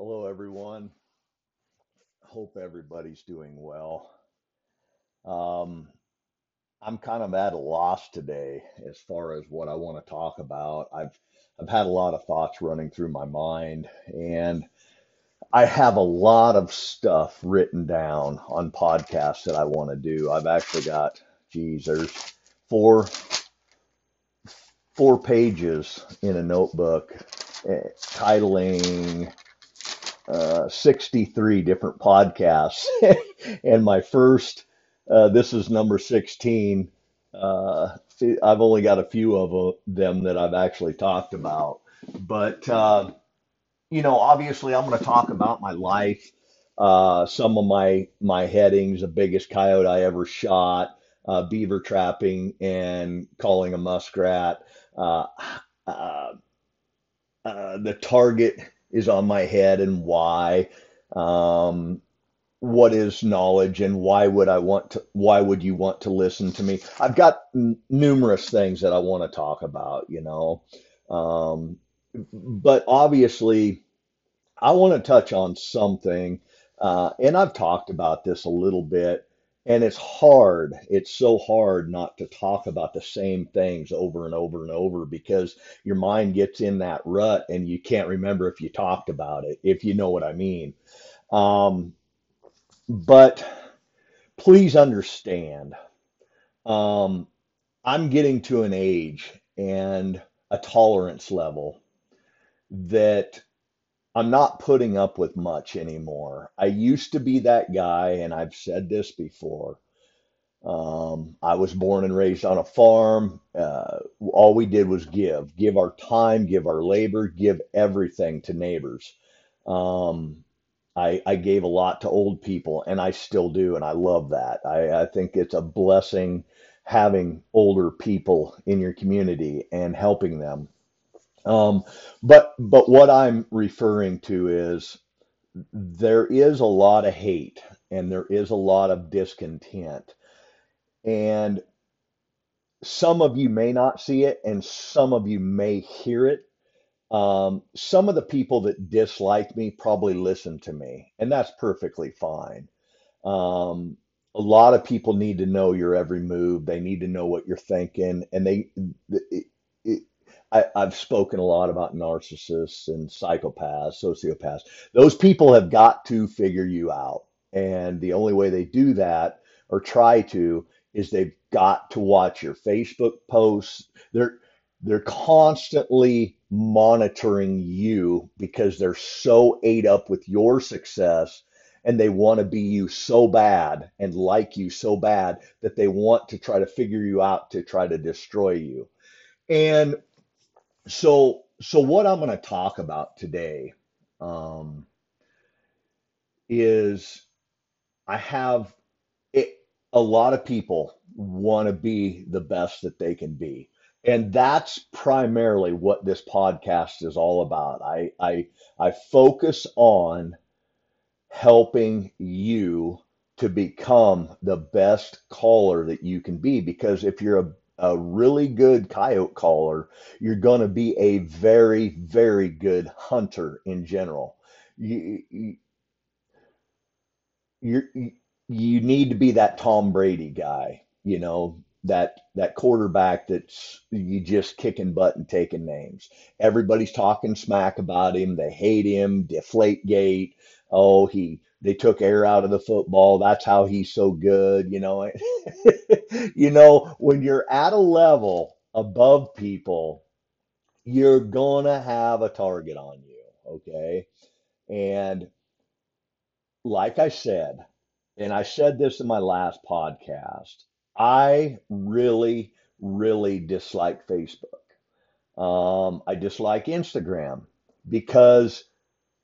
Hello, everyone. Hope everybody's doing well. Um, I'm kind of at a loss today as far as what I want to talk about. I've I've had a lot of thoughts running through my mind, and I have a lot of stuff written down on podcasts that I want to do. I've actually got, geez, there's four four pages in a notebook eh, titling uh, 63 different podcasts. and my first, uh, this is number 16. Uh, I've only got a few of them that I've actually talked about. But, uh, you know, obviously, I'm going to talk about my life, uh, some of my, my headings, the biggest coyote I ever shot, beaver trapping, and calling a muskrat. The target is on my head and why. Um, what is knowledge and why would I want to, why would you want to listen to me? I've got n- numerous things that I want to talk about, you know. Um, but obviously, I want to touch on something, uh, and I've talked about this a little bit and it's hard. It's so hard not to talk about the same things over and over and over because your mind gets in that rut and you can't remember if you talked about it, if you know what I mean. Um, but please understand, um, I'm getting to an age and a tolerance level that I'm not putting up with much anymore. I used to be that guy, and I've said this before. Um, I was born and raised on a farm. Uh, all we did was give, give our time, give our labor, give everything to neighbors. Um, I, I gave a lot to old people, and I still do, and I love that. I, I think it's a blessing having older people in your community and helping them. Um, but but what I'm referring to is there is a lot of hate and there is a lot of discontent. And some of you may not see it and some of you may hear it. Um, some of the people that dislike me probably listen to me, and that's perfectly fine. Um, a lot of people need to know your every move. They need to know what you're thinking, and they I, I've spoken a lot about narcissists and psychopaths, sociopaths. Those people have got to figure you out. And the only way they do that or try to is they've got to watch your Facebook posts. They're they're constantly monitoring you because they're so ate up with your success and they want to be you so bad and like you so bad that they want to try to figure you out to try to destroy you. And so, so what I'm going to talk about today um, is I have it, a lot of people want to be the best that they can be. And that's primarily what this podcast is all about. I, I, I focus on helping you to become the best caller that you can be. Because if you're a a really good coyote caller, you're going to be a very, very good hunter in general. You, you, you need to be that Tom Brady guy, you know, that that quarterback that's you just kicking butt and taking names. Everybody's talking smack about him. They hate him. Deflate gate. Oh, he they took air out of the football. That's how he's so good. You know, you know, when you're at a level above people, you're gonna have a target on you. Okay. And like I said, and I said this in my last podcast, I really, really dislike Facebook. Um, I dislike Instagram because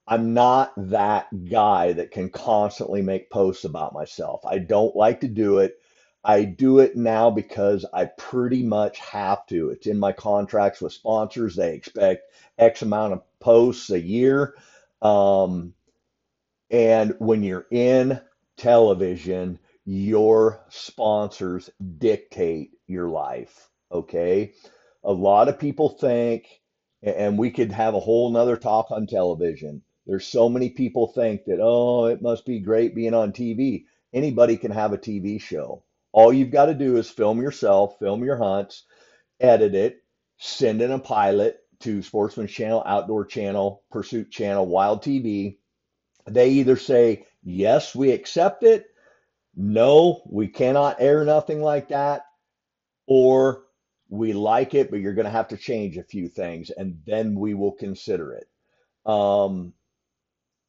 I'm not that guy that can constantly make posts about myself. I don't like to do it. I do it now because I pretty much have to. It's in my contracts with sponsors. They expect X amount of posts a year. Um, and when you're in television, your sponsors dictate your life. Okay. A lot of people think, and we could have a whole nother talk on television There's so many people think that, oh, it must be great being on TV. Anybody can have a TV show. All you've got to do is film yourself, film your hunts, edit it, send in a pilot to Sportsman's Channel, Outdoor Channel, Pursuit Channel, Wild TV. They either say, yes, we accept it, no, we cannot air nothing like that, or we like it, but you're going to have to change a few things, and then we will consider it. Um,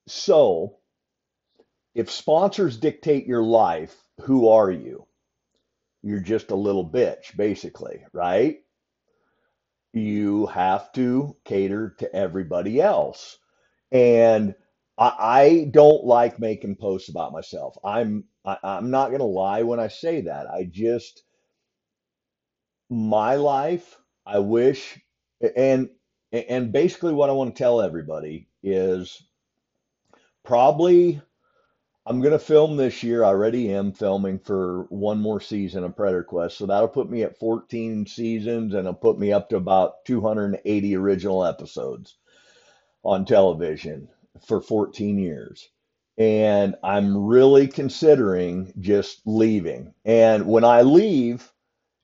so, if sponsors dictate your life, who are you? You're just a little bitch, basically, right? You have to cater to everybody else. And I, I don't like making posts about myself. I'm I, I'm not gonna lie when I say that. I just my life, I wish and and basically what I want to tell everybody is probably I'm to film this year. I already am filming for one more season of Predator Quest. So that'll put me at 14 seasons and it'll put me up to about 280 original episodes on television for 14 years. And I'm really considering just leaving. And when I leave,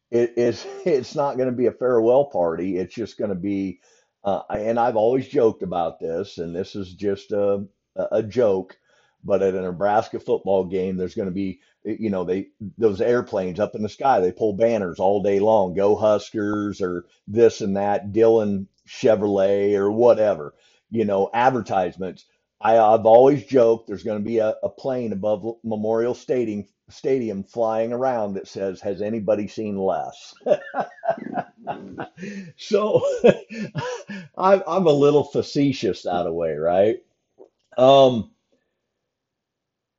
it is it's not going to be a farewell party. It's just going to be uh, and I've always joked about this, and this is just a a joke but at a Nebraska football game, there's going to be, you know, they those airplanes up in the sky. They pull banners all day long. Go Huskers or this and that. Dillon Chevrolet or whatever. You know, advertisements. I, I've always joked there's going to be a, a plane above Memorial Stadium stadium flying around that says, "Has anybody seen Les?" so I'm I'm a little facetious that way, right? Um,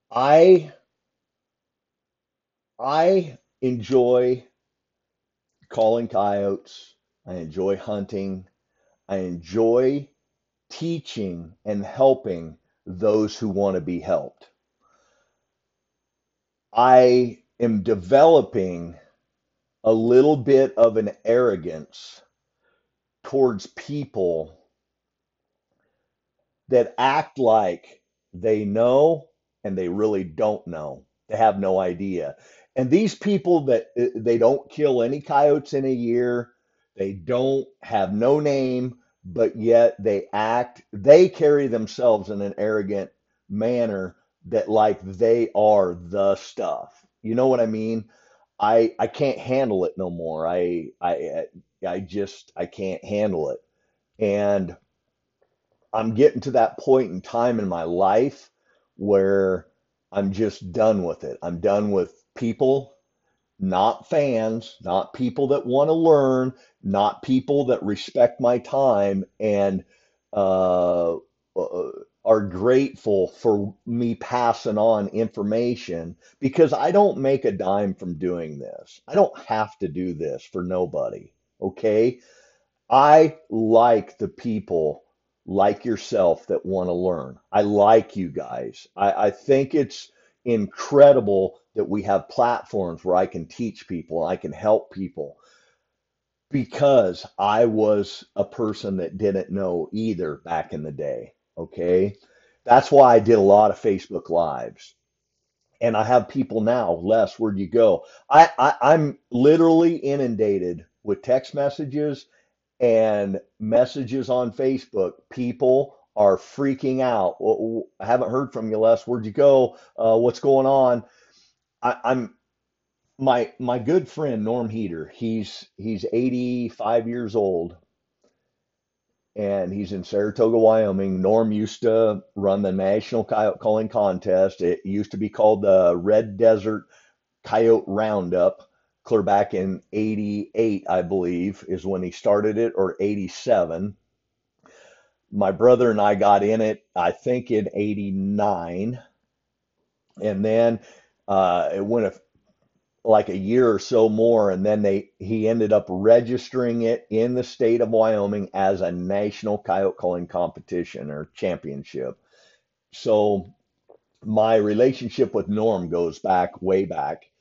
I I enjoy calling coyotes. I enjoy hunting. I enjoy teaching and helping those who want to be helped. I am developing a little bit of an arrogance towards people that act like they know and they really don't know. They have no idea. And these people that uh, they don't kill any coyotes in a year, they don't have no name, but yet they act, they carry themselves in an arrogant manner that like they are the stuff. You know what I mean? I I can't handle it no more. I I I just I can't handle it. And I'm getting to that point in time in my life where I'm just done with it. I'm done with people, not fans, not people that want to learn, not people that respect my time and uh, uh, are grateful for me passing on information because I don't make a dime from doing this. I don't have to do this for nobody. Okay. I like the people like yourself that want to learn. I like you guys. I, I think it's incredible that we have platforms where I can teach people, I can help people because I was a person that didn't know either back in the day. Okay. That's why I did a lot of Facebook Lives. And I have people now, Les, where'd you go? I, I, I'm literally inundated with text messages and messages on Facebook. People are freaking out. I haven't heard from you, Les. Where'd you go? Uh, what's going on? I, I'm my my good friend Norm Heater. He's he's 85 years old, and he's in Saratoga, Wyoming. Norm used to run the National Coyote Calling Contest. It used to be called the Red Desert Coyote Roundup clear back in 88, I believe, is when he started it, or 87. My brother and I got in it, I think, in 89. And then uh, it went a, like a year or so more, and then they he ended up registering it in the state of Wyoming as a national coyote calling competition or championship. So my relationship with Norm goes back way back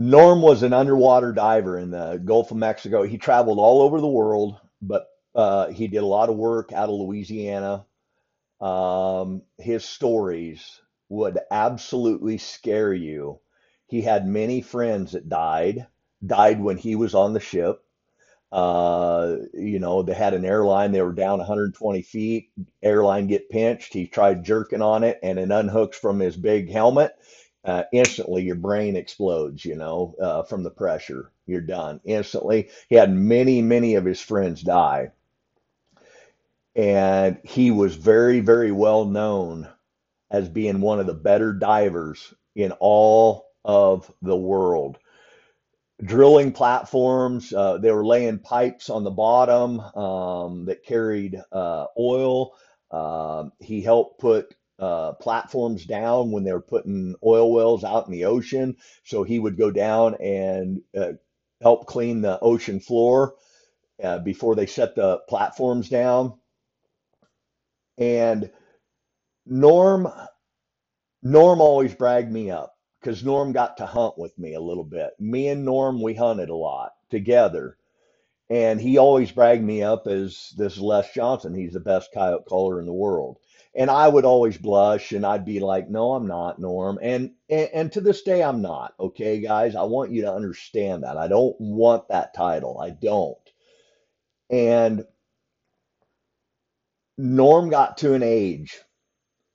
Norm was an underwater diver in the Gulf of Mexico. He traveled all over the world, but uh, he did a lot of work out of Louisiana. Um, his stories would absolutely scare you. He had many friends that died, died when he was on the ship. Uh, you know, they had an airline, they were down 120 feet, airline get pinched. He tried jerking on it and it unhooks from his big helmet. Uh, instantly, your brain explodes, you know, uh, from the pressure. You're done instantly. He had many, many of his friends die. And he was very, very well known as being one of the better divers in all of the world drilling platforms. Uh, they were laying pipes on the bottom um, that carried uh, oil. Um he helped put uh, platforms down when they were putting oil wells out in the ocean. So he would go down and uh, help clean the ocean floor uh, before they set the platforms down. And Norm Norm always bragged me up because Norm got to hunt with me a little bit. Me and Norm, we hunted a lot together. And he always bragged me up as this Les Johnson. He's the best coyote caller in the world. And I would always blush and I'd be like, no, I'm not, Norm. And, and and to this day, I'm not. Okay, guys, I want you to understand that. I don't want that title. I don't. And Norm got to an age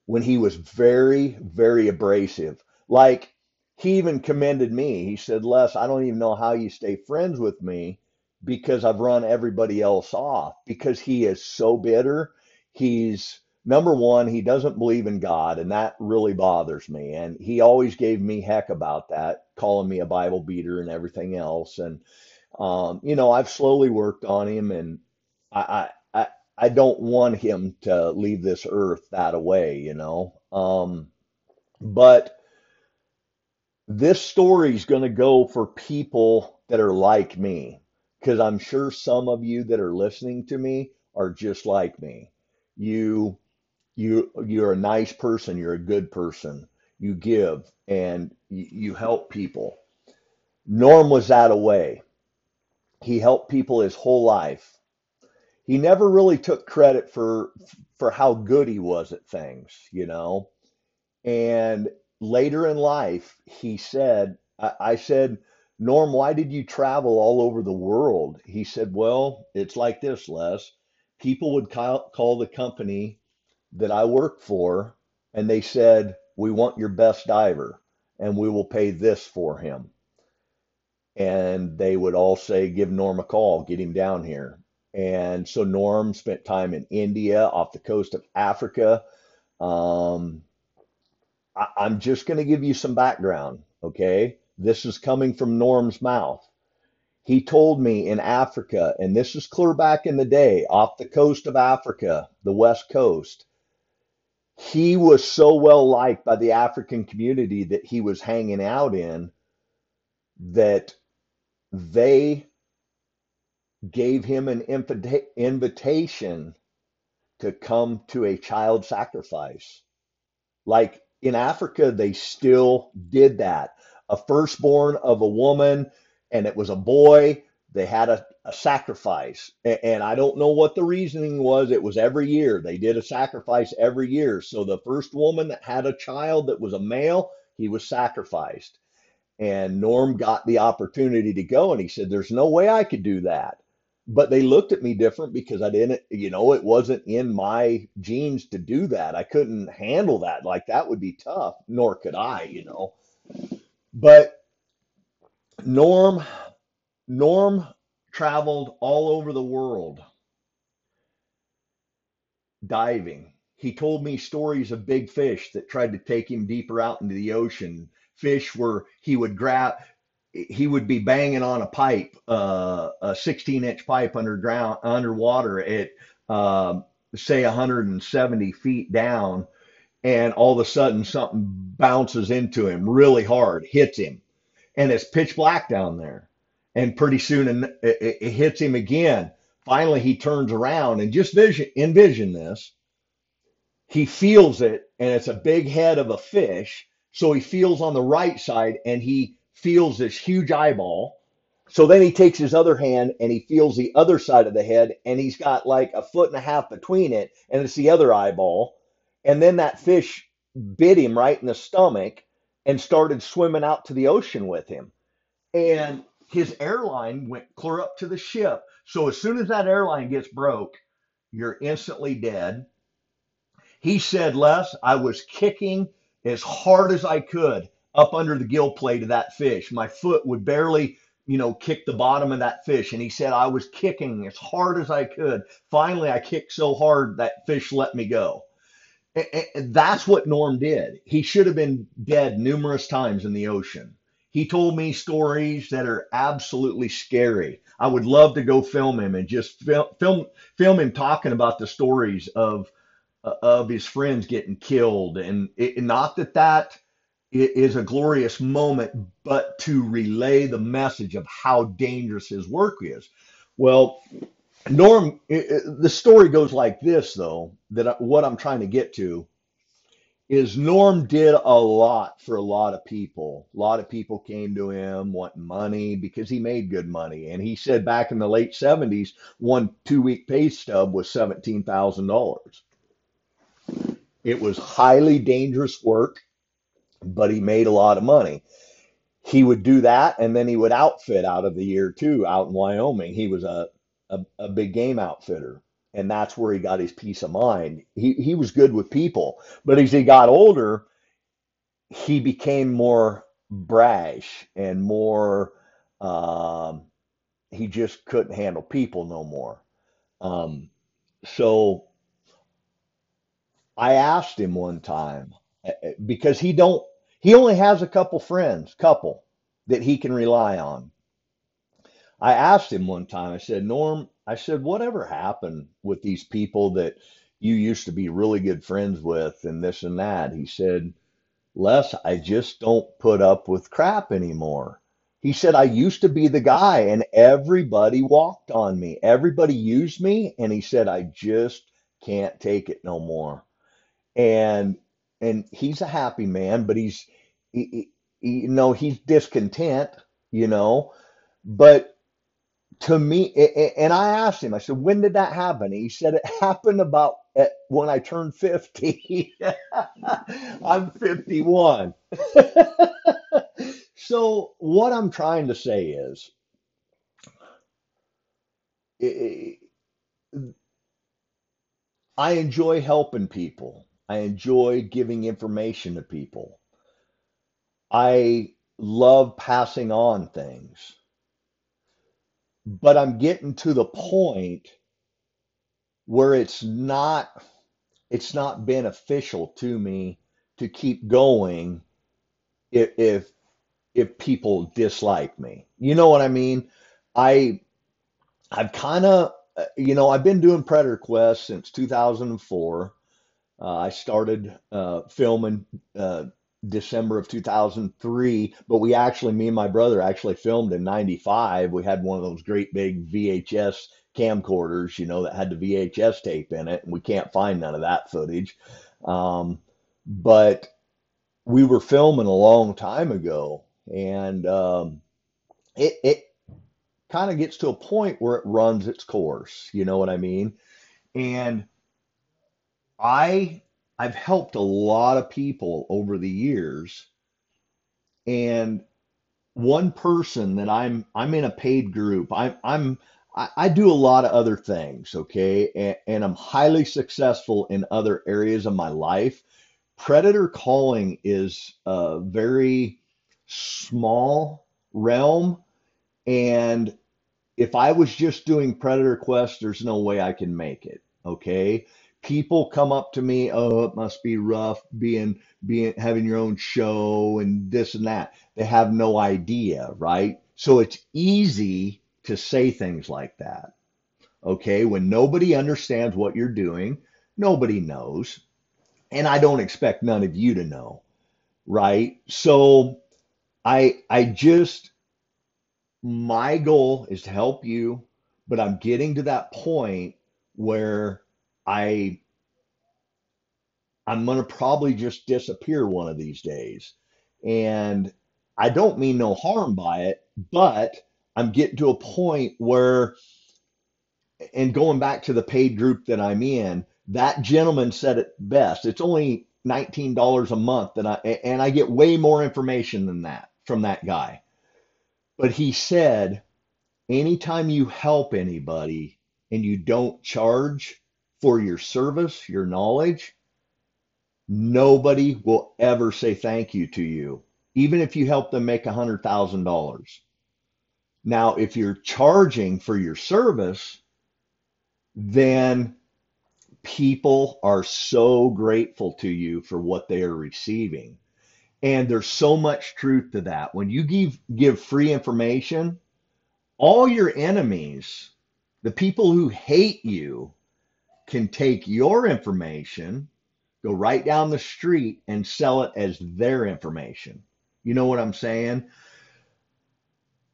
when he was very, very abrasive. Like he even commended me. He said, Les, I don't even know how you stay friends with me because I've run everybody else off because he is so bitter. He's number one, he doesn't believe in God, and that really bothers me. And he always gave me heck about that, calling me a Bible beater and everything else. And um, you know, I've slowly worked on him, and I, I, I don't want him to leave this earth that way, you know. Um, but this story is going to go for people that are like me because I'm sure some of you that are listening to me are just like me. You you you're a nice person, you're a good person. You give and you, help people. Norm was that away. He helped people his whole life. He never really took credit for for how good he was at things, you know. And later in life, he said, I, I said, Norm, why did you travel all over the world? He said, Well, it's like this, Les. People would call, call the company that I work for, and they said, We want your best diver, and we will pay this for him. And they would all say, Give Norm a call, get him down here. And so Norm spent time in India, off the coast of Africa. Um, I, I'm just going to give you some background, okay? This is coming from Norm's mouth. He told me in Africa, and this is clear back in the day, off the coast of Africa, the west coast, he was so well liked by the African community that he was hanging out in that they gave him an invita- invitation to come to a child sacrifice. Like in Africa, they still did that. A firstborn of a woman, and it was a boy, they had a, a sacrifice. And I don't know what the reasoning was. It was every year. They did a sacrifice every year. So the first woman that had a child that was a male, he was sacrificed. And Norm got the opportunity to go, and he said, There's no way I could do that. But they looked at me different because I didn't, you know, it wasn't in my genes to do that. I couldn't handle that. Like that would be tough, nor could I, you know. But Norm, Norm traveled all over the world diving. He told me stories of big fish that tried to take him deeper out into the ocean. Fish where he would grab, he would be banging on a pipe, uh, a 16 inch pipe underground, underwater at, um, say 170 feet down. And all of a sudden something bounces into him really hard, hits him and it's pitch black down there. And pretty soon it, it, it hits him again. Finally, he turns around and just vision, envision this. He feels it, and it's a big head of a fish. So he feels on the right side, and he feels this huge eyeball. So then he takes his other hand and he feels the other side of the head, and he's got like a foot and a half between it, and it's the other eyeball. And then that fish bit him right in the stomach and started swimming out to the ocean with him. And his airline went clear up to the ship. So as soon as that airline gets broke, you're instantly dead. He said, Les, I was kicking as hard as I could up under the gill plate of that fish. My foot would barely, you know, kick the bottom of that fish. And he said, I was kicking as hard as I could. Finally, I kicked so hard that fish let me go. And that's what Norm did. He should have been dead numerous times in the ocean. He told me stories that are absolutely scary. I would love to go film him and just film film, film him talking about the stories of uh, of his friends getting killed, and it, not that that is a glorious moment, but to relay the message of how dangerous his work is. Well, Norm, it, it, the story goes like this, though. That I, what I'm trying to get to is Norm did a lot for a lot of people. A lot of people came to him wanting money because he made good money. And he said back in the late 70s, one two week pay stub was $17,000. It was highly dangerous work, but he made a lot of money. He would do that and then he would outfit out of the year too, out in Wyoming. He was a, a, a big game outfitter and that's where he got his peace of mind. He he was good with people, but as he got older, he became more brash and more. Um, he just couldn't handle people no more. Um, so I asked him one time eh, eh, because he don't he only has a couple friends, couple that he can rely on. I asked him one time. I said, Norm, I said, whatever happened with these people that you used to be really good friends with and this and that? He said, Les, I just don't put up with crap anymore. He said, I used to be the guy and everybody walked on me. Everybody used me. And he said, I just can't take it no more. And, and he's a happy man, but he's, he, he, you know, he's discontent, you know, but to me, and I asked him, I said, when did that happen? He said, it happened about at, when I turned 50. I'm 51. so, what I'm trying to say is, I enjoy helping people, I enjoy giving information to people, I love passing on things but I'm getting to the point where it's not it's not beneficial to me to keep going if if if people dislike me. You know what I mean? I I've kind of you know I've been doing Predator Quest since 2004. Uh, I started uh, filming uh, December of 2003, but we actually, me and my brother actually filmed in 95. We had one of those great big VHS camcorders, you know, that had the VHS tape in it, and we can't find none of that footage. Um, but we were filming a long time ago, and um, it, it kind of gets to a point where it runs its course, you know what I mean? And I I've helped a lot of people over the years, and one person that I'm I'm in a paid group. I'm I'm I, I do a lot of other things, okay, and, and I'm highly successful in other areas of my life. Predator calling is a very small realm, and if I was just doing Predator Quest, there's no way I can make it. Okay people come up to me, oh, it must be rough being being having your own show and this and that. They have no idea, right? So it's easy to say things like that. Okay, when nobody understands what you're doing, nobody knows. And I don't expect none of you to know, right? So I I just my goal is to help you, but I'm getting to that point where I I'm gonna probably just disappear one of these days. And I don't mean no harm by it, but I'm getting to a point where, and going back to the paid group that I'm in, That gentleman said it best. It's only $19 a month and I and I get way more information than that from that guy. But he said anytime you help anybody and you don't charge for your service, your knowledge, nobody will ever say thank you to you, even if you help them make $100,000. Now, if you're charging for your service, then people are so grateful to you for what they are receiving. And there's so much truth to that. When you give give free information, all your enemies, the people who hate you, can take your information, go right down the street and sell it as their information. You know what I'm saying?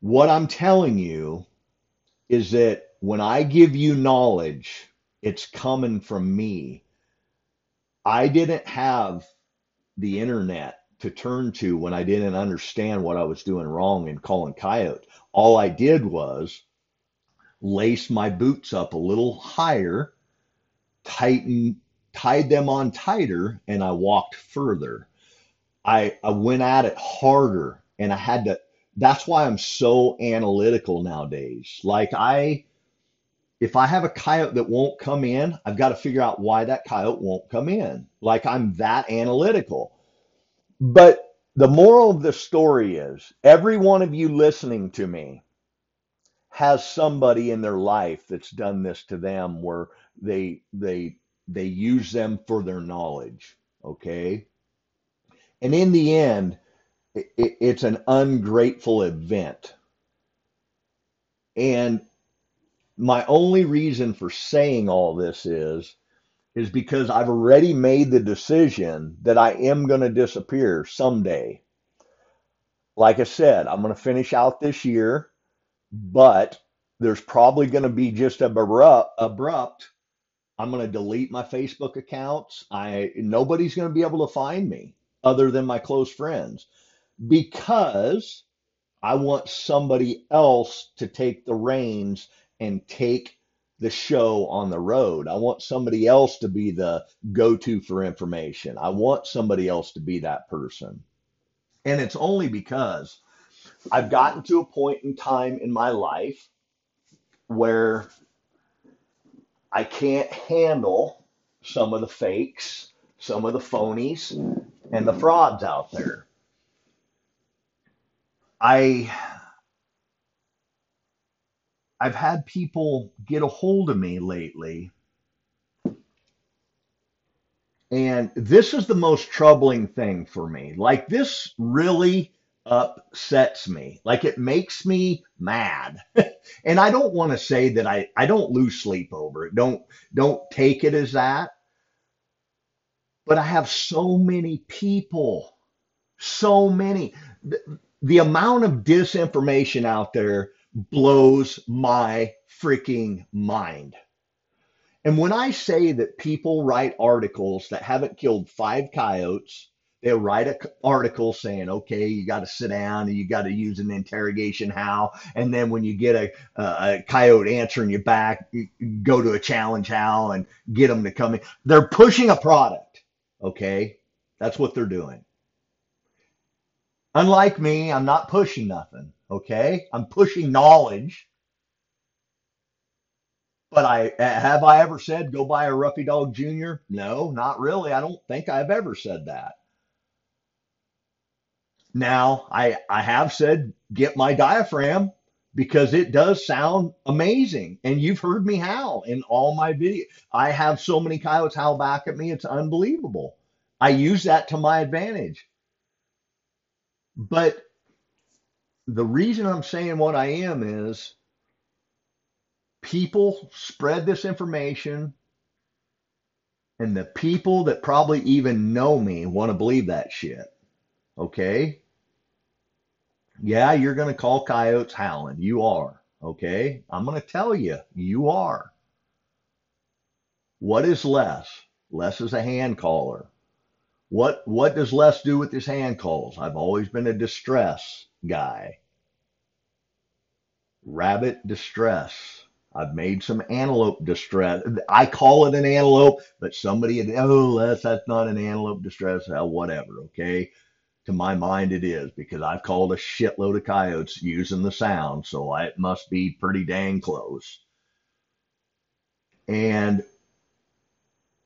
What I'm telling you is that when I give you knowledge, it's coming from me. I didn't have the internet to turn to when I didn't understand what I was doing wrong in calling coyote. All I did was lace my boots up a little higher, tighten, tied them on tighter, and I walked further. I, I went at it harder and I had to, that's why I'm so analytical nowadays. Like I, if I have a coyote that won't come in, I've got to figure out why that coyote won't come in. Like I'm that analytical. But the moral of the story is every one of you listening to me has somebody in their life that's done this to them where they they they use them for their knowledge, okay? And in the end, it, it's an ungrateful event. And my only reason for saying all this is is because I've already made the decision that I am going to disappear someday. Like I said, I'm going to finish out this year, but there's probably going to be just a abrupt abrupt I'm going to delete my Facebook accounts. I nobody's going to be able to find me other than my close friends because I want somebody else to take the reins and take the show on the road. I want somebody else to be the go to for information. I want somebody else to be that person. And it's only because I've gotten to a point in time in my life where I can't handle some of the fakes, some of the phonies, and the frauds out there. I I've had people get a hold of me lately, and this is the most troubling thing for me. Like, this really upsets me. Like, it makes me mad. and I don't want to say that I, I don't lose sleep over it. Don't, don't take it as that. But I have so many people, so many. The, the amount of disinformation out there blows my freaking mind. And when I say that people write articles that haven't killed five coyotes, they write an article saying, okay, you got to sit down and you got to use an interrogation howl. And then when you get a, a, coyote answering you back, you go to a challenge howl and get them to come in. They're pushing a product. Okay. That's what they're doing. Unlike me, I'm not pushing nothing. Okay. I'm pushing knowledge. But I have I ever said go buy a Ruffy Dog Jr.? No, not really. I don't think I've ever said that. Now, I I have said get my diaphragm because it does sound amazing. And you've heard me howl in all my videos. I have so many coyotes howl back at me, it's unbelievable. I use that to my advantage. But the reason I'm saying what I am is people spread this information, and the people that probably even know me want to believe that shit. Okay? Yeah, you're going to call coyotes howling. You are. Okay? I'm going to tell you, you are. What is Les? Les is a hand caller. What what does Les do with his hand calls? I've always been a distress guy. Rabbit distress. I've made some antelope distress. I call it an antelope, but somebody, oh, that's, that's not an antelope distress. Whatever. Okay. To my mind, it is because I've called a shitload of coyotes using the sound. So it must be pretty dang close. And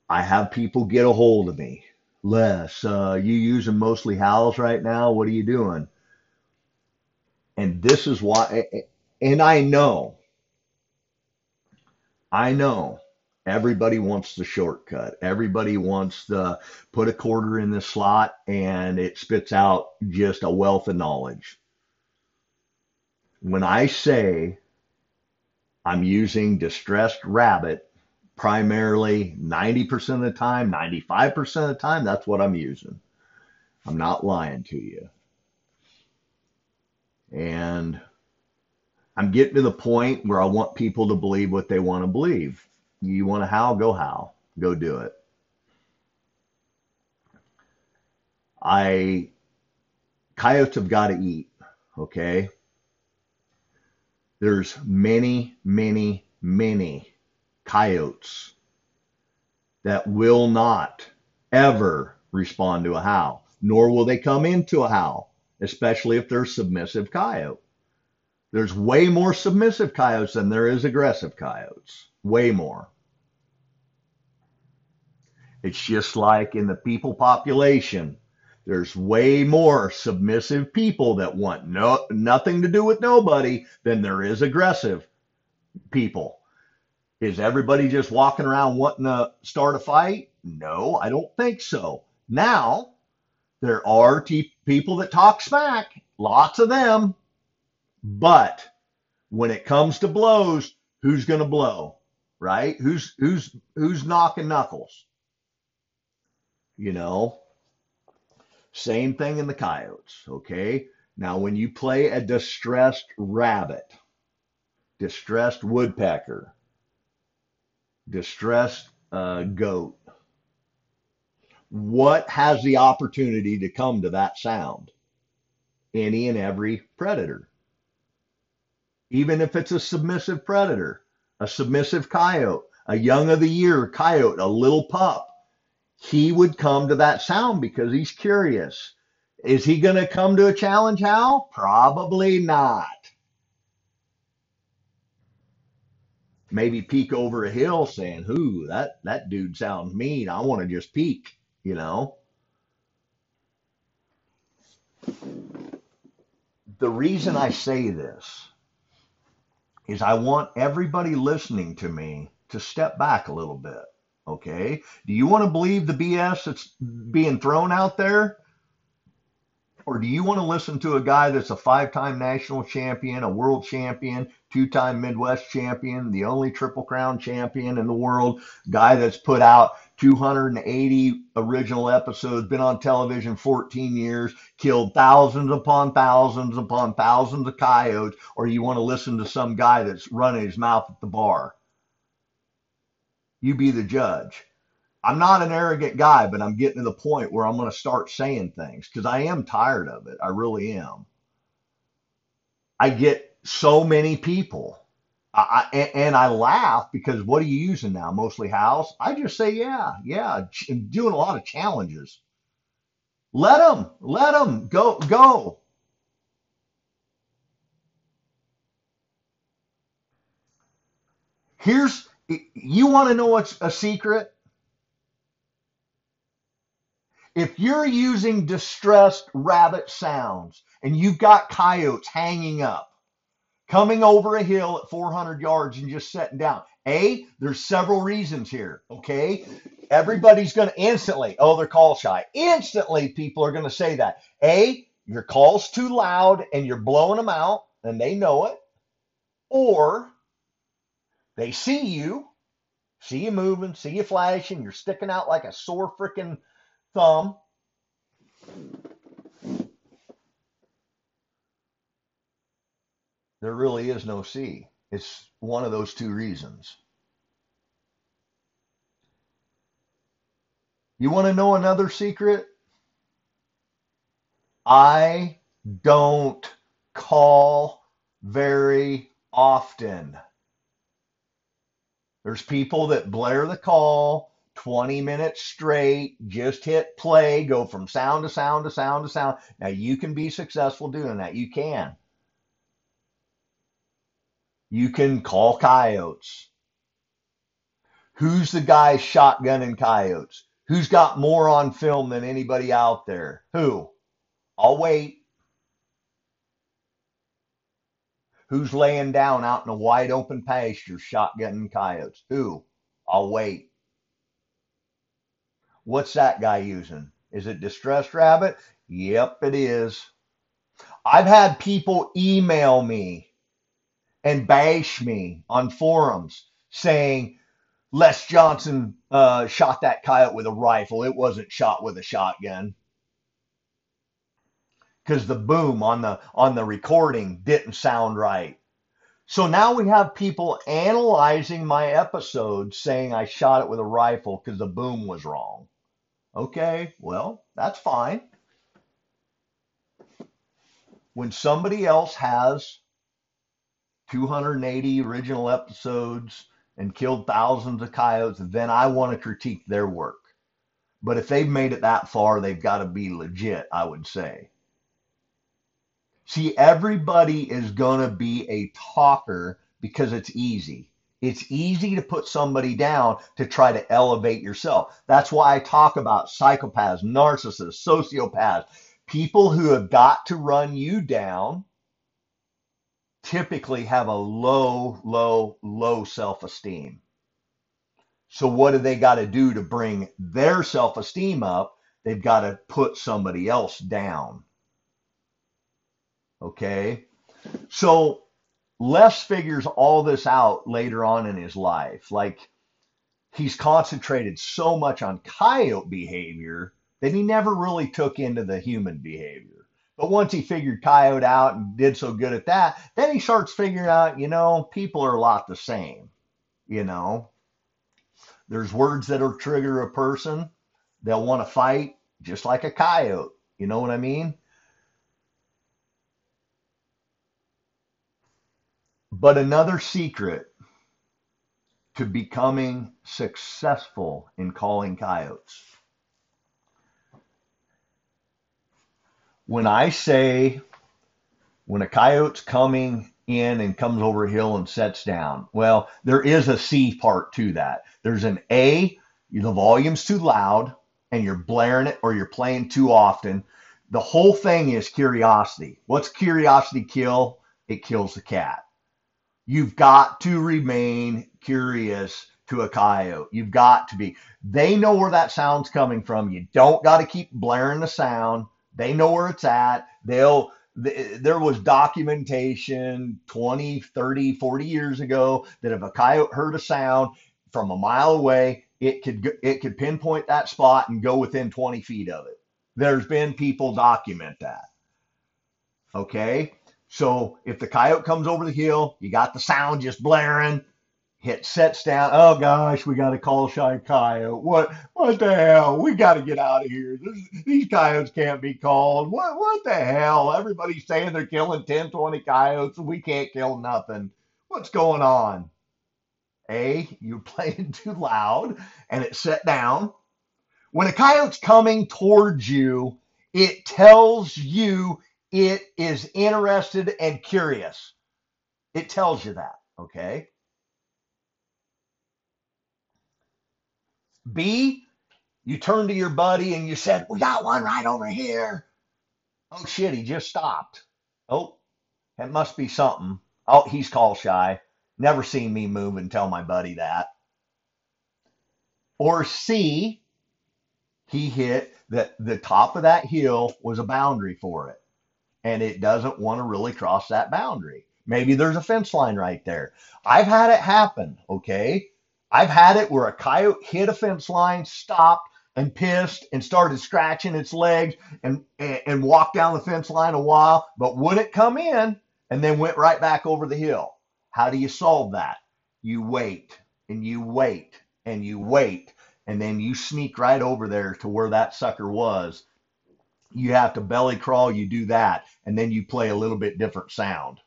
I have people get a hold of me. Les, uh, you using mostly howls right now? What are you doing? And this is why, and I know I know everybody wants the shortcut. Everybody wants to put a quarter in the slot and it spits out just a wealth of knowledge. When I say I'm using distressed rabbit primarily 90% of the time, 95% of the time, that's what I'm using. I'm not lying to you. And I'm getting to the point where I want people to believe what they want to believe. You want to howl, go howl, go do it. I coyotes have got to eat, okay? There's many, many, many coyotes that will not ever respond to a howl, nor will they come into a howl, especially if they're submissive coyote. There's way more submissive coyotes than there is aggressive coyotes. Way more. It's just like in the people population. There's way more submissive people that want no nothing to do with nobody than there is aggressive people. Is everybody just walking around wanting to start a fight? No, I don't think so. Now, there are t- people that talk smack, lots of them, but when it comes to blows, who's going to blow? Right? Who's who's who's knocking knuckles? You know. Same thing in the coyotes, okay? Now when you play a distressed rabbit, distressed woodpecker, distressed uh, goat, what has the opportunity to come to that sound? Any and every predator even if it's a submissive predator, a submissive coyote, a young of the year coyote, a little pup, he would come to that sound because he's curious. Is he going to come to a challenge howl? Probably not. Maybe peek over a hill saying, "Who that that dude sounds mean. I want to just peek," you know. The reason I say this is I want everybody listening to me to step back a little bit. Okay. Do you want to believe the BS that's being thrown out there? Or do you want to listen to a guy that's a five time national champion, a world champion, two time Midwest champion, the only Triple Crown champion in the world, guy that's put out 280 original episodes, been on television 14 years, killed thousands upon thousands upon thousands of coyotes, or you want to listen to some guy that's running his mouth at the bar? You be the judge. I'm not an arrogant guy, but I'm getting to the point where I'm going to start saying things because I am tired of it. I really am. I get so many people. I, and I laugh because what are you using now? Mostly house. I just say, yeah, yeah, doing a lot of challenges. Let them, let them go, go. Here's, you want to know what's a secret? If you're using distressed rabbit sounds and you've got coyotes hanging up, coming over a hill at 400 yards and just sitting down, A, there's several reasons here, okay? Everybody's going to instantly, oh, they're call shy. Instantly, people are going to say that. A, your call's too loud and you're blowing them out and they know it. Or they see you, see you moving, see you flashing, you're sticking out like a sore freaking thumb. There really is no C. It's one of those two reasons. You want to know another secret? I don't call very often. There's people that blare the call 20 minutes straight, just hit play, go from sound to sound to sound to sound. Now you can be successful doing that. You can. You can call coyotes. Who's the guy shotgunning coyotes? Who's got more on film than anybody out there? Who? I'll wait. Who's laying down out in a wide open pasture shotgunning coyotes? Who? I'll wait. What's that guy using? Is it Distressed Rabbit? Yep, it is. I've had people email me and bash me on forums saying Les Johnson uh, shot that coyote with a rifle. It wasn't shot with a shotgun because the boom on the on the recording didn't sound right. So now we have people analyzing my episodes saying I shot it with a rifle because the boom was wrong. Okay, well, that's fine. When somebody else has 280 original episodes and killed thousands of coyotes, then I want to critique their work. But if they've made it that far, they've got to be legit, I would say. See, everybody is going to be a talker because it's easy. It's easy to put somebody down to try to elevate yourself. That's why I talk about psychopaths, narcissists, sociopaths, people who have got to run you down typically have a low, low, low self esteem. So, what do they got to do to bring their self esteem up? They've got to put somebody else down. Okay. So Les figures all this out later on in his life. Like he's concentrated so much on coyote behavior that he never really took into the human behavior. But once he figured coyote out and did so good at that, then he starts figuring out, you know, people are a lot the same. You know, there's words that'll trigger a person. They'll want to fight just like a coyote. You know what I mean? But another secret to becoming successful in calling coyotes. When I say when a coyote's coming in and comes over a hill and sets down, well, there is a C part to that. There's an A, the volume's too loud and you're blaring it or you're playing too often. The whole thing is curiosity. What's curiosity kill? It kills the cat. You've got to remain curious to a coyote. You've got to be. They know where that sound's coming from. You don't got to keep blaring the sound. They know where it's at. They'll there was documentation 20, 30, 40 years ago that if a coyote heard a sound from a mile away, it could it could pinpoint that spot and go within 20 feet of it. There's been people document that. Okay? So if the coyote comes over the hill, you got the sound just blaring, hit sets down. Oh gosh, we got to call shy coyote. What what the hell? We got to get out of here. This, these coyotes can't be called. What what the hell? Everybody's saying they're killing 10, 20 coyotes and we can't kill nothing. What's going on? A, you're playing too loud and it set down. When a coyote's coming towards you, it tells you it is interested and curious. It tells you that, okay? B, you turn to your buddy and you said, We got one right over here. Oh shit, he just stopped. Oh, it must be something. Oh, he's call shy. Never seen me move and tell my buddy that. Or C, he hit that the top of that hill was a boundary for it and it doesn't want to really cross that boundary. Maybe there's a fence line right there. I've had it happen, okay? I've had it where a coyote hit a fence line, stopped and pissed and started scratching its legs and, and, and walked down the fence line a while, but wouldn't come in and then went right back over the hill. How do you solve that? You wait and you wait and you wait and then you sneak right over there to where that sucker was you have to belly crawl, you do that, and then you play a little bit different sound.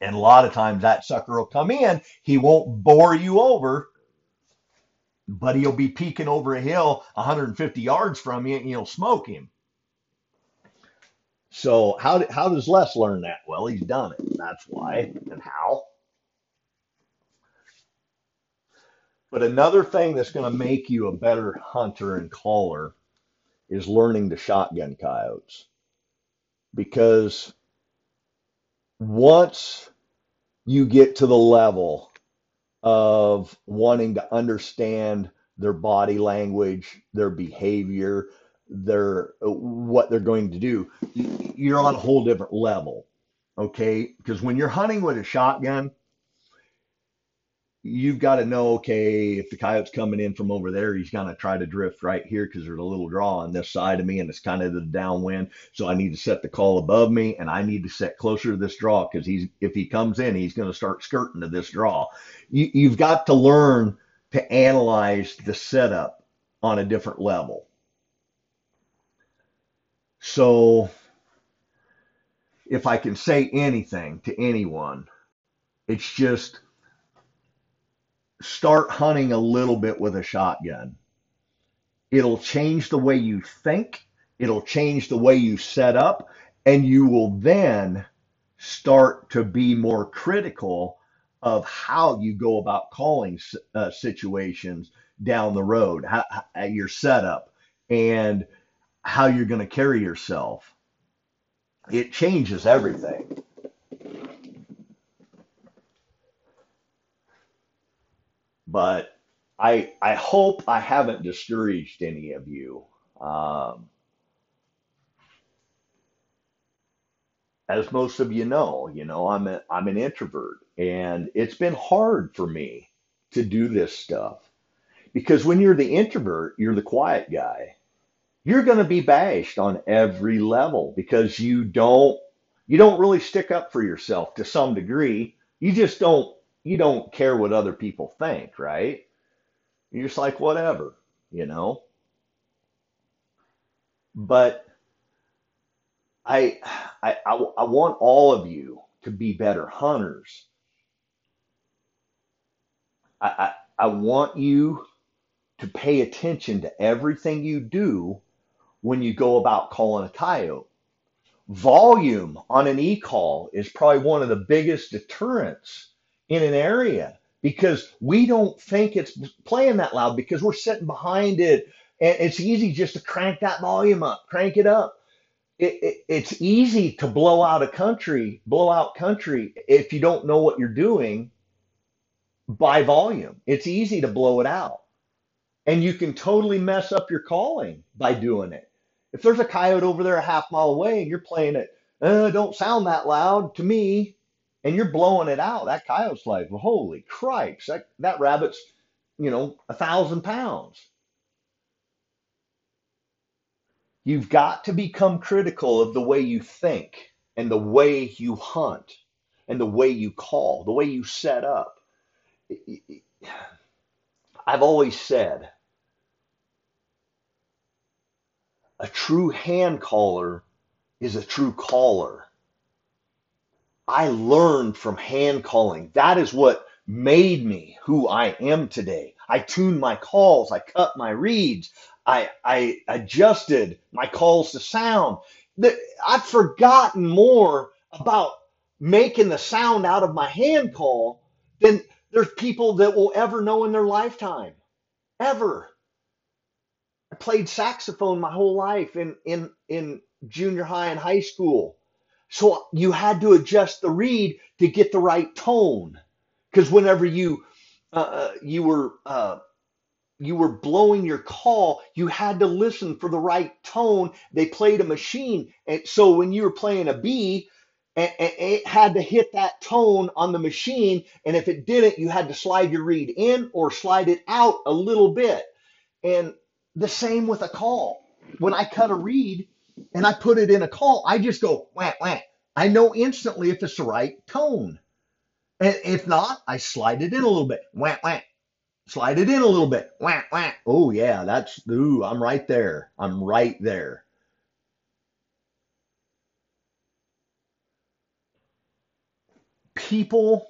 And a lot of times that sucker will come in. He won't bore you over, but he'll be peeking over a hill 150 yards from you and you'll smoke him. So how, how does Les learn that? Well, he's done it. That's why. And how? But another thing that's going to make you a better hunter and caller is learning to shotgun coyotes. Because once you get to the level of wanting to understand their body language, their behavior, their what they're going to do, you're on a whole different level. Okay? Because when you're hunting with a shotgun, you've got to know, okay, if the coyote's coming in from over there, he's going to try to drift right here because there's a little draw on this side of me and it's kind of the downwind. So I need to set the call above me and I need to set closer to this draw because he's if he comes in, he's going to start skirting to this draw. You, you've got to learn to analyze the setup on a different level. So if I can say anything to anyone, it's just start hunting a little bit with a shotgun. It'll change the way you think, it'll change the way you set up, and you will then start to be more critical of how you go about calling uh, situations down the road, how, your setup, and how you're going to carry yourself. It changes everything. But I I hope I haven't discouraged any of you. Um, as most of you know, you know I'm a, I'm an introvert, and it's been hard for me to do this stuff because when you're the introvert, you're the quiet guy. You're going to be bashed on every level because you don't you don't really stick up for yourself to some degree. You just don't you don't care what other people think, right? You're just like, whatever, you know? But I, I, I, I want all of you to be better hunters. I, I, I want you to pay attention to everything you do when you go about calling a coyote. Volume on an e-call is probably one of the biggest deterrents in an area because we don't think it's playing that loud because we're sitting behind it and it's easy just to crank that volume up, crank it up. It, it, it's easy to blow out a country, blow out country if you don't know what you're doing by volume. It's easy to blow it out. And you can totally mess up your calling by doing it. If there's a coyote over there a half mile away and you're playing it, uh, don't sound that loud to me, and you're blowing it out, that coyote's like, holy cripes, that, that rabbit's, you know, a thousand pounds. You've got to become critical of the way you think and the way you hunt and the way you call, the way you set up. I've always said a true hand caller is a true caller. I learned from hand calling. That is what made me who I am today. I tuned my calls, I cut my reeds, I, I adjusted my calls to sound. I've forgotten more about making the sound out of my hand call than there's people that will ever know in their lifetime. Ever. I played saxophone my whole life in, in, in junior high and high school. So you had to adjust the reed to get the right tone. Because whenever you uh, uh, you were uh, you were blowing your call, you had to listen for the right tone. They played a machine, and so when you were playing a B, it had to hit that tone on the machine, and if it didn't, you had to slide your reed in or slide it out a little bit. And the same with a call. When I cut a reed, and I put it in a call, I just go wah wah. I know instantly if it's the right tone. And if not, I slide it in a little bit. Wah wah. Slide it in a little bit. Wah wah. Oh yeah, that's ooh, I'm right there. I'm right there. people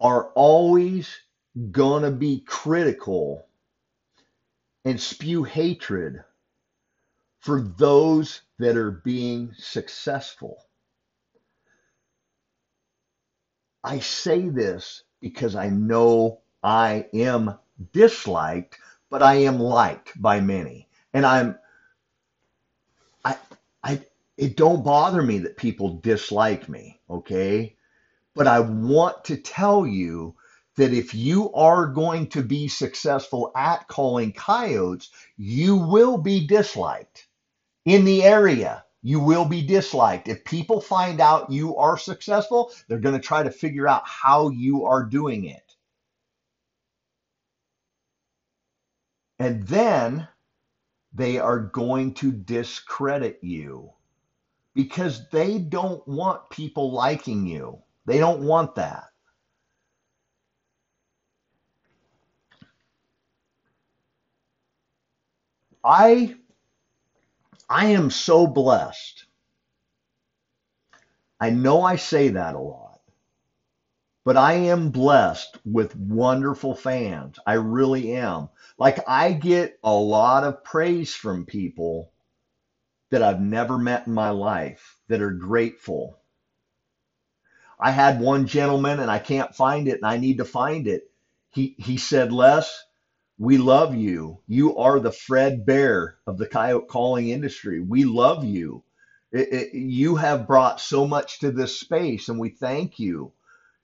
are always going to be critical and spew hatred for those that are being successful. I say this because I know I am disliked, but I am liked by many. And I'm I I it don't bother me that people dislike me, okay? But I want to tell you that if you are going to be successful at calling coyotes, you will be disliked in the area. You will be disliked. If people find out you are successful, they're going to try to figure out how you are doing it. And then they are going to discredit you because they don't want people liking you. They don't want that. I I am so blessed. I know I say that a lot, but I am blessed with wonderful fans. I really am. Like I get a lot of praise from people that I've never met in my life that are grateful. I had one gentleman and I can't find it and I need to find it. He he said, "Les, we love you. You are the Fred Bear of the coyote calling industry. We love you. It, it, you have brought so much to this space, and we thank you.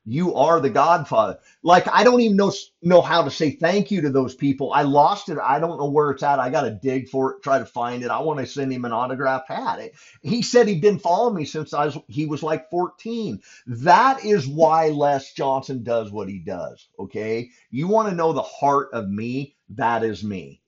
You are the Godfather. Like I don't even know know how to say thank you to those people. I lost it. I don't know where it's at. I got to dig for it, try to find it. I want to send him an autographed hat. He said he'd been following me since I was he was like 14. That is why Les Johnson does what he does. Okay, you want to know the heart of me? That is me.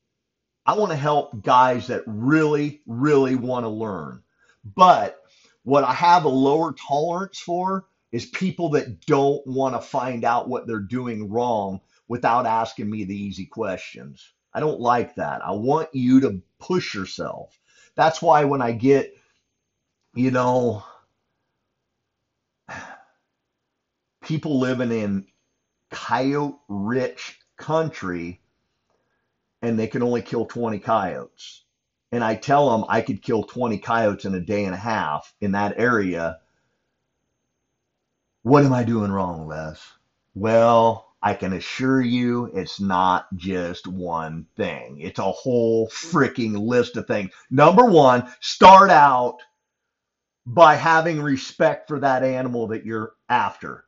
I want to help guys that really, really want to learn. But what I have a lower tolerance for is people that don't want to find out what they're doing wrong without asking me the easy questions. I don't like that. I want you to push yourself. That's why when I get, you know, people living in coyote rich country and they can only kill 20 coyotes. And I tell them I could kill 20 coyotes in a day and a half in that area what am I doing wrong, Les? Well, I can assure you it's not just one thing. It's a whole freaking list of things. Number one, start out by having respect for that animal that you're after.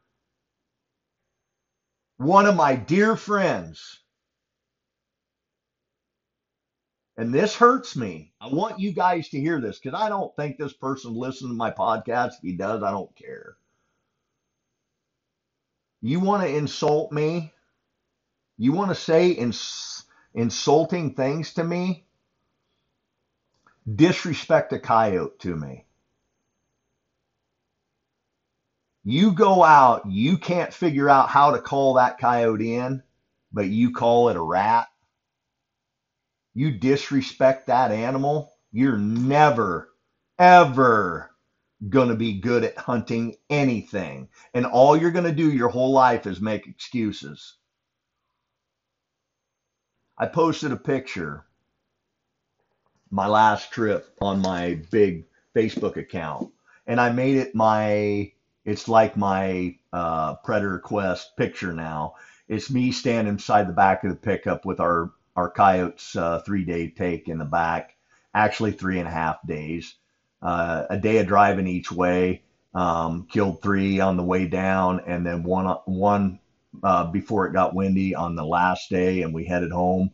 One of my dear friends, and this hurts me. I want you guys to hear this because I don't think this person listens to my podcast. If he does, I don't care. You want to insult me? You want to say ins- insulting things to me? Disrespect a coyote to me. You go out, you can't figure out how to call that coyote in, but you call it a rat. You disrespect that animal, you're never, ever going to be good at hunting anything. And all you're going to do your whole life is make excuses. I posted a picture my last trip on my big Facebook account and I made it my it's like my uh, Predator Quest picture now. It's me standing beside the back of the pickup with our our coyotes uh, three day take in the back, actually three and a half days uh, a day of driving each way. Um, killed three on the way down, and then one one uh, before it got windy on the last day, and we headed home.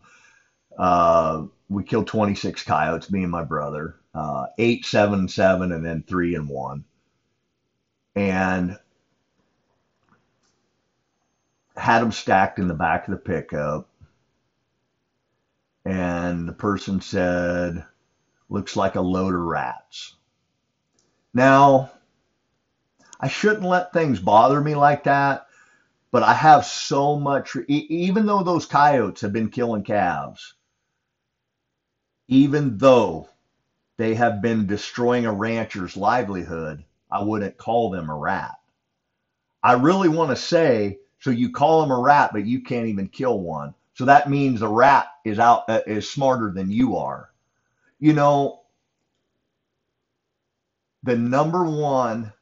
Uh, we killed 26 coyotes, me and my brother, uh, eight, seven, seven, and then three and one, and had them stacked in the back of the pickup. And the person said, looks like a load of rats. Now, I shouldn't let things bother me like that, but I have so much, even though those coyotes have been killing calves, even though they have been destroying a rancher's livelihood, I wouldn't call them a rat. I really want to say, so you call them a rat, but you can't even kill one. So that means the rat is out uh, is smarter than you are. You know, the number one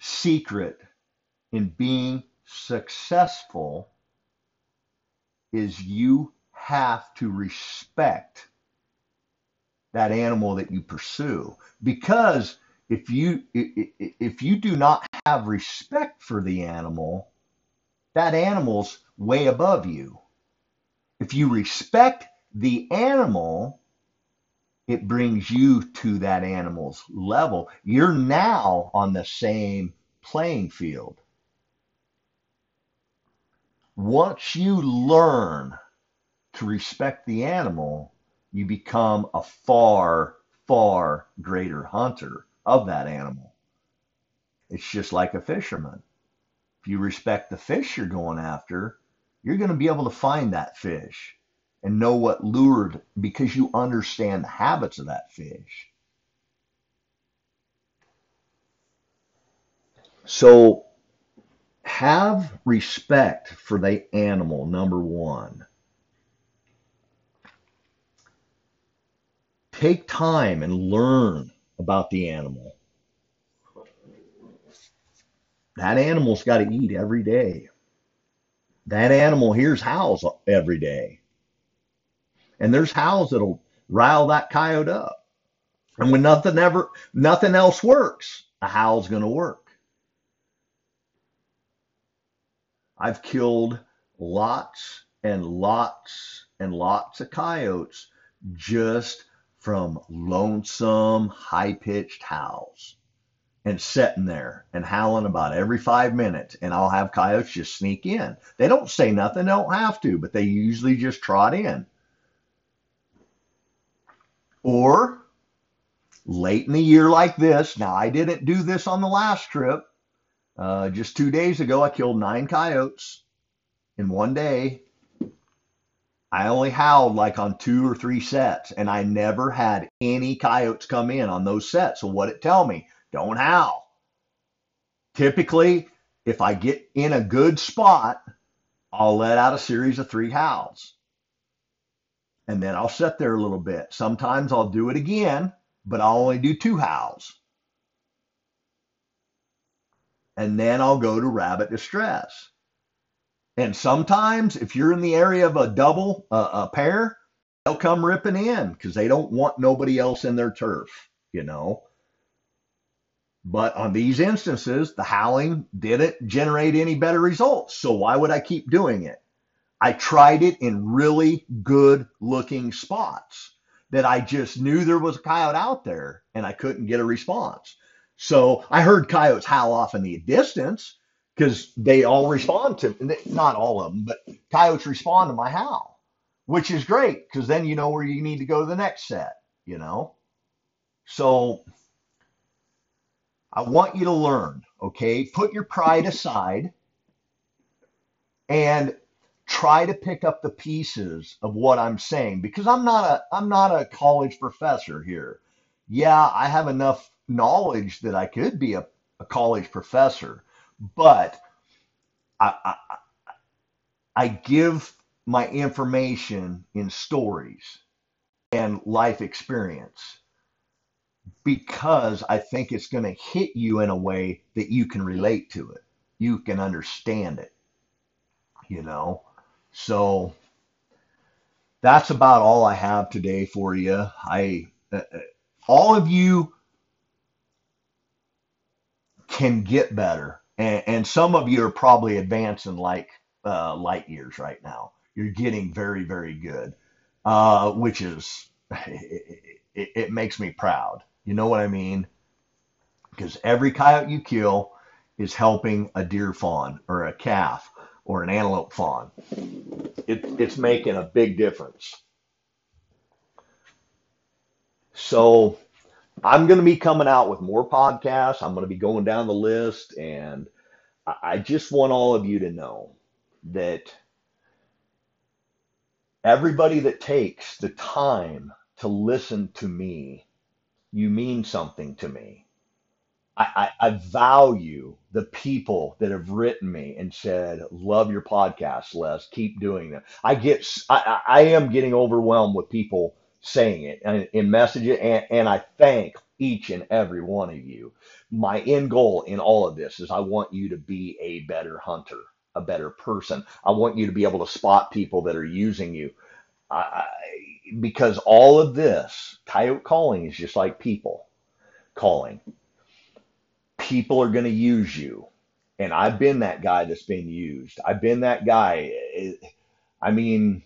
secret in being successful is you have to respect that animal that you pursue. Because if you if you do not have respect for the animal that animal's way above you. If you respect the animal it brings you to that animal's level you're now on the same playing field once you learn to respect the animal, you become a far, far greater hunter of that animal. It's just like a fisherman. If you respect the fish you're going after, you're going to be able to find that fish and know what lured because you understand the habits of that fish. So have respect for the animal, number one. Take time and learn about the animal. That animal's got to eat every day. That animal hears howls every day. And there's howls that'll rile that coyote up. And when nothing ever nothing else works, a howl's going to work. I've killed lots and lots and lots of coyotes just from lonesome, high pitched howls and sitting there and howling about every five minutes. And I'll have coyotes just sneak in. They don't say nothing, they don't have to, but they usually just trot in. Or late in the year like this, now I didn't do this on the last trip, uh, just two days ago, I killed nine coyotes in one day. I only howled like on two or three sets, and I never had any coyotes come in on those sets. So what it tell me? Don't howl. Typically, if I get in a good spot, I'll let out a series of three howls. And then I'll sit there a little bit. Sometimes I'll do it again, but I'll only do two howls and then I'll go to rabbit distress. And sometimes, if you're in the area of a double, uh, a pair, they'll come ripping in because they don't want nobody else in their turf, you know. But on these instances, the howling didn't generate any better results. So why would I keep doing it? I tried it in really good looking spots that I just knew there was a coyote out there and I couldn't get a response. So I heard coyotes howl off in the distance because they all respond to, not all of them, but coyotes respond to my howl, which is great because then you know where you need to go to the next set, you know? So I want you to learn, okay? Put your pride aside and try to pick up the pieces of what I'm saying because I'm not a I'm not a college professor here. Yeah, I have enough knowledge that I could be a, a college professor, but I, I, I give my information in stories and life experience because I think it's going to hit you in a way that you can relate to it. You can understand it, you know? So that's about all I have today for you. I, uh, uh all of you can get better. And, and some of you are probably advancing like uh, light years right now. You're getting very, very good, uh, which is, it, it, it makes me proud. You know what I mean? Because every coyote you kill is helping a deer fawn or a calf or an antelope fawn. It, it's making a big difference. So I'm going to be coming out with more podcasts. I'm going to be going down the list. And I just want all of you to know that everybody that takes the time to listen to me, you mean something to me. I, I, I value the people that have written me and said, "Love your podcast, Les. Keep doing them." I get, I, I am getting overwhelmed with people saying it and in messages, and, and I thank each and every one of you. My end goal in all of this is I want you to be a better hunter, a better person. I want you to be able to spot people that are using you. I, because all of this, coyote calling is just like people calling people are going to use you. And I've been that guy that's been used. I've been that guy. I mean,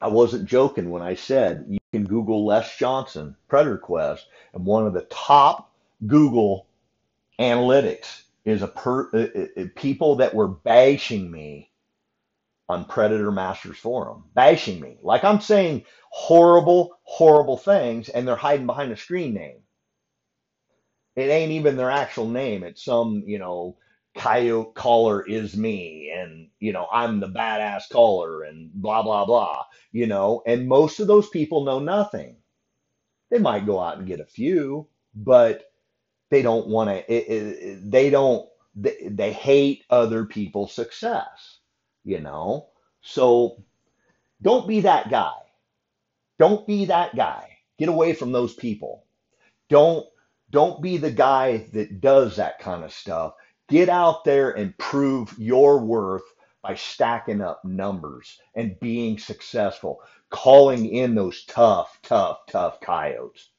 I wasn't joking when I said you can Google Les Johnson, Predator Quest, and one of the top Google analytics is a per, uh, uh, people that were bashing me on Predator Masters Forum, bashing me. Like I'm saying horrible, horrible things, and they're hiding behind a screen name. It ain't even their actual name. It's some, you know, coyote caller is me, and you know, I'm the badass caller, and blah blah blah. You know, and most of those people know nothing. They might go out and get a few, but they don't want to. They don't. They, they hate other people's success. You know, so don't be that guy. Don't be that guy. Get away from those people. Don't don't be the guy that does that kind of stuff. Get out there and prove your worth by stacking up numbers and being successful, calling in those tough, tough, tough coyotes.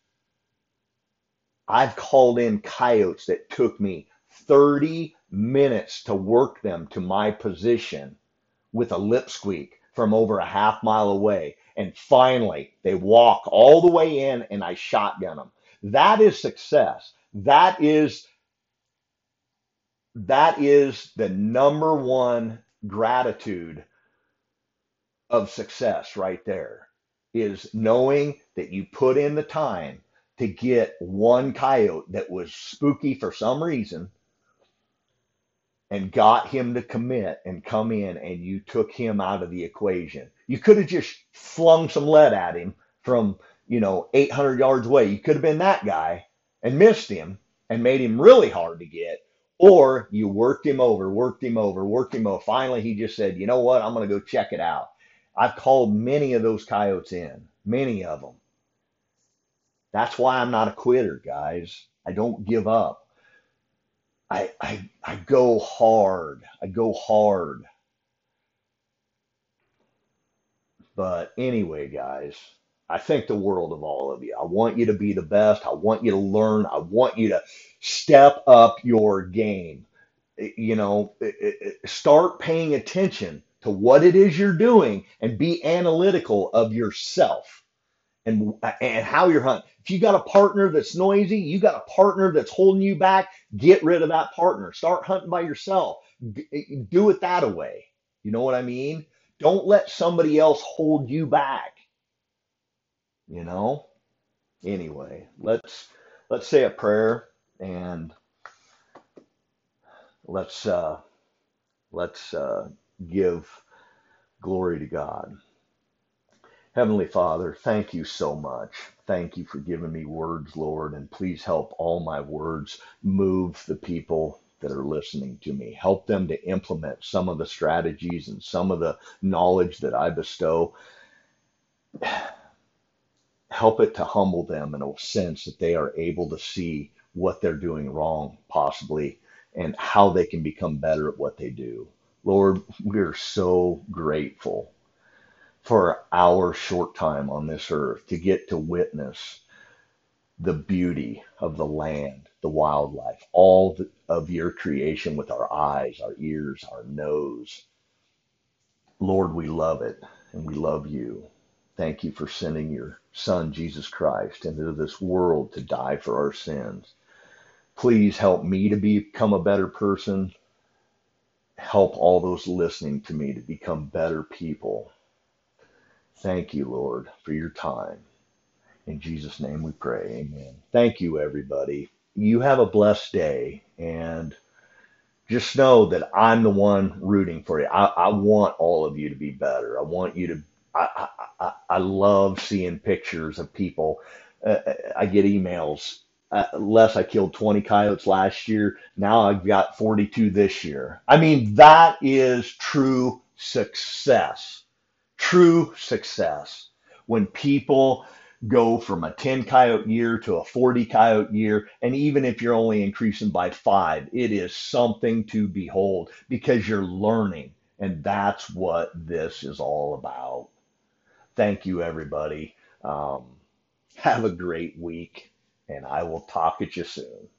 I've called in coyotes that took me 30 minutes to work them to my position with a lip squeak from over a half mile away. And finally, they walk all the way in and I shotgun them. That is success. That is that is the number one gratitude of success right there is knowing that you put in the time to get one coyote that was spooky for some reason and got him to commit and come in and you took him out of the equation. You could have just flung some lead at him from, you know, 800 yards away. You could have been that guy and missed him and made him really hard to get. Or you worked him over, worked him over, worked him over. Finally, he just said, you know what? I'm going to go check it out. I've called many of those coyotes in, many of them. That's why I'm not a quitter, guys. I don't give up. I, I, I go hard. I go hard. But anyway, guys, I think the world of all of you. I want you to be the best. I want you to learn. I want you to step up your game. You know, start paying attention to what it is you're doing and be analytical of yourself and and how you're hunting. If you got a partner that's noisy, you got a partner that's holding you back, get rid of that partner. Start hunting by yourself. Do it that way. You know what I mean? Don't let somebody else hold you back, you know? Anyway, let's let's say a prayer and let's uh let's uh give glory to God. Heavenly Father, thank you so much. Thank you for giving me words, Lord, and please help all my words move the people that are listening to me. Help them to implement some of the strategies and some of the knowledge that I bestow. Help it to humble them in a sense that they are able to see what they're doing wrong, possibly, and how they can become better at what they do. Lord, we're so grateful for our short time on this earth to get to witness the beauty of the land, the wildlife, all of your creation with our eyes, our ears, our nose. Lord, we love it and we love you. Thank you for sending your son, Jesus Christ, into this world to die for our sins. Please help me to become a better person. Help all those listening to me to become better people. Thank you, Lord, for your time. In Jesus' name we pray. Amen. Thank you, everybody. You have a blessed day. And just know that I'm the one rooting for you. I, I want all of you to be better. I want you to. I, I love seeing pictures of people. Uh, I get emails uh, Les. I killed 20 coyotes last year. Now I've got 42 this year. I mean, that is true success. True success. When people go from a 10 coyote year to a 40 coyote year, and even if you're only increasing by five, it is something to behold because you're learning. And that's what this is all about. Thank you, everybody. Um, have a great week, and I will talk at you soon.